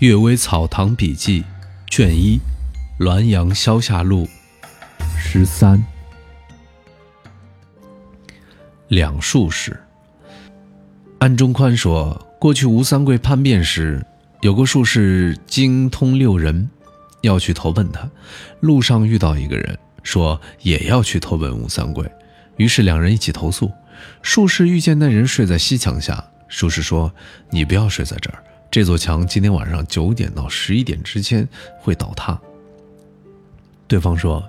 阅微草堂笔记》卷一《滦阳消夏录》十三。两术士。安中宽说，过去吴三桂叛变时，有个术士精通六人，要去投奔他。路上遇到一个人，说也要去投奔吴三桂，于是两人一起投宿。术士遇见那人睡在西墙下，术士说：“你不要睡在这儿。”这座墙今天晚上九点到十一点之间会倒塌。对方说：“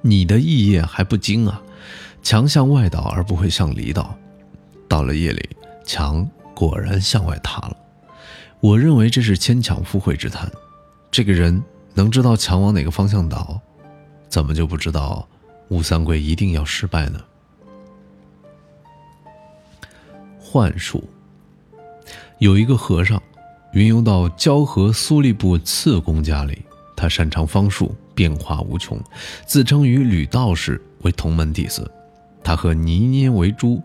你的意业还不精啊，墙向外倒而不会向里倒。到了夜里，墙果然向外塌了。我认为这是牵强附会之谈。这个人能知道墙往哪个方向倒，怎么就不知道吴三桂一定要失败呢？”幻术。有一个和尚，云游到交河苏吏部次公家里。他擅长方术，变化无穷，自称与吕道士为同门弟子。他和泥捏为猪，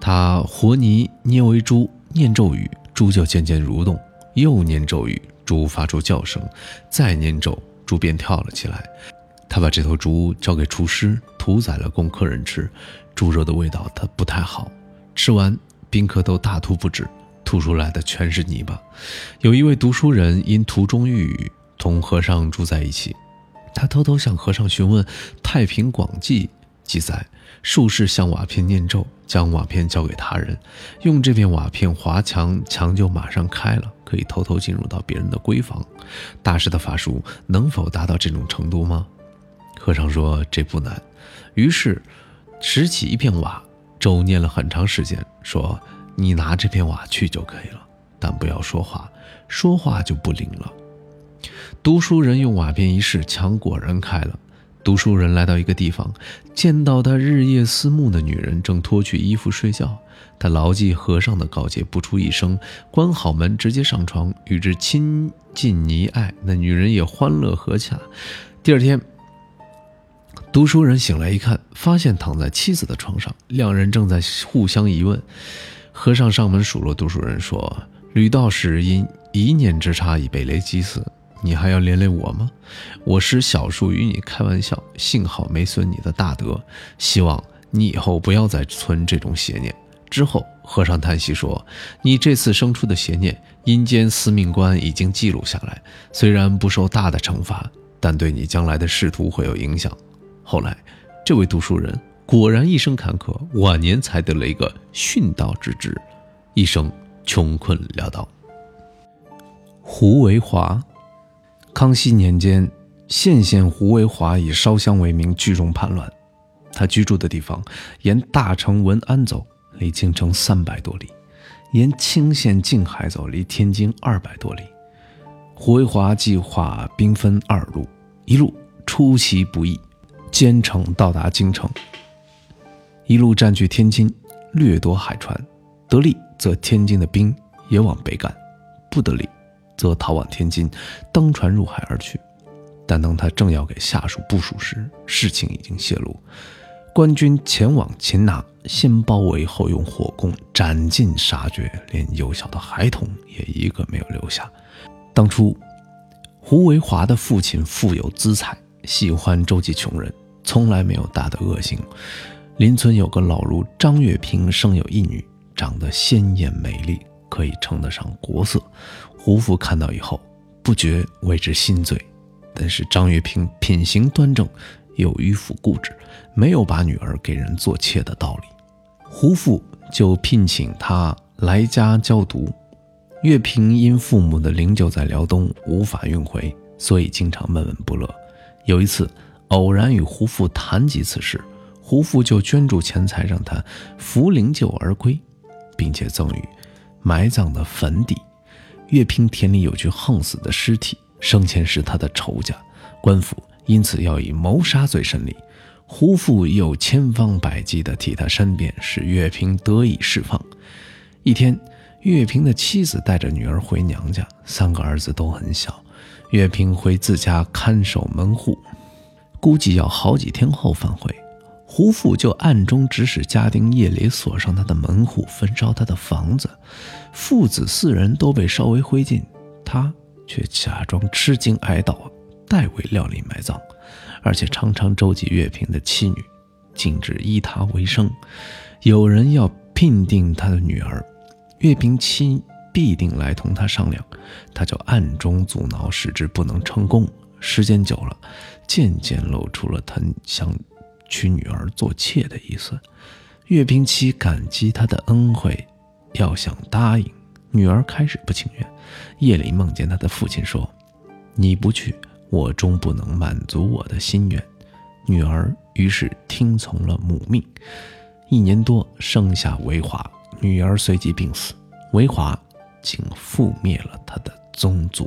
他和泥捏为猪，念咒语，猪就渐渐蠕动；又念咒语，猪发出叫声；再念咒，猪便跳了起来。他把这头猪交给厨师，屠宰了供客人吃。猪肉的味道他不太好，吃完。宾客都大吐不止，吐出来的全是泥巴。有一位读书人因途中遇雨，同和尚住在一起。他偷偷向和尚询问《太平广记》，记载术士向瓦片念咒，将瓦片交给他人，用这片瓦片划墙，墙就马上开了，可以偷偷进入到别人的闺房。大师的法术能否达到这种程度吗？和尚说这不难。于是拾起一片瓦。咒念了很长时间，说：“你拿这片瓦去就可以了，但不要说话，说话就不灵了。”读书人用瓦片一试，墙果然开了。读书人来到一个地方，见到他日夜思慕的女人正脱去衣服睡觉。他牢记和尚的告诫，不出一声，关好门，直接上床与之亲近溺爱。那女人也欢乐和洽。第二天。读书人醒来一看，发现躺在妻子的床上，两人正在互相疑问。和尚上门数落读书人说：“吕道士因一念之差已被雷击死，你还要连累我吗？我施小术与你开玩笑，幸好没损你的大德。希望你以后不要再存这种邪念。”之后，和尚叹息说：“你这次生出的邪念，阴间司命官已经记录下来，虽然不受大的惩罚，但对你将来的仕途会有影响。”后来，这位读书人果然一生坎坷，晚年才得了一个殉道之职，一生穷困潦倒。胡维华，康熙年间，县县胡维华以烧香为名聚众叛乱。他居住的地方沿大城文安走，离京城三百多里；沿清县静海走，离天津二百多里。胡维华计划兵分二路，一路出其不意。兼程到达京城，一路占据天津，掠夺海船，得利则天津的兵也往北赶，不得利则逃往天津，登船入海而去。但当他正要给下属部署时，事情已经泄露，官军前往擒拿，先包围后用火攻，斩尽杀绝，连幼小的孩童也一个没有留下。当初，胡维华的父亲富有资财，喜欢周济穷人。从来没有大的恶行。邻村有个老儒张月平，生有一女，长得鲜艳美丽，可以称得上国色。胡父看到以后，不觉为之心醉。但是张月平品行端正，又迂腐固执，没有把女儿给人做妾的道理。胡父就聘请他来家教读。月平因父母的灵柩在辽东，无法运回，所以经常闷闷不乐。有一次。偶然与胡父谈及此事，胡父就捐助钱财让他扶灵柩而归，并且赠予埋葬的坟地。岳平田里有具横死的尸体，生前是他的仇家，官府因此要以谋杀罪审理。胡父又千方百计地替他申辩，使岳平得以释放。一天，岳平的妻子带着女儿回娘家，三个儿子都很小，岳平回自家看守门户。估计要好几天后返回，胡父就暗中指使家丁夜里锁上他的门户，焚烧他的房子，父子四人都被烧为灰烬，他却假装吃惊哀悼，代为料理埋葬，而且常常周济月平的妻女，禁止依他为生。有人要聘定他的女儿，月平妻必定来同他商量，他就暗中阻挠，使之不能成功。时间久了，渐渐露出了他想娶女儿做妾的意思。岳平妻感激他的恩惠，要想答应，女儿开始不情愿。夜里梦见他的父亲说：“你不去，我终不能满足我的心愿。”女儿于是听从了母命。一年多，生下维华，女儿随即病死，维华竟覆灭了他的宗族。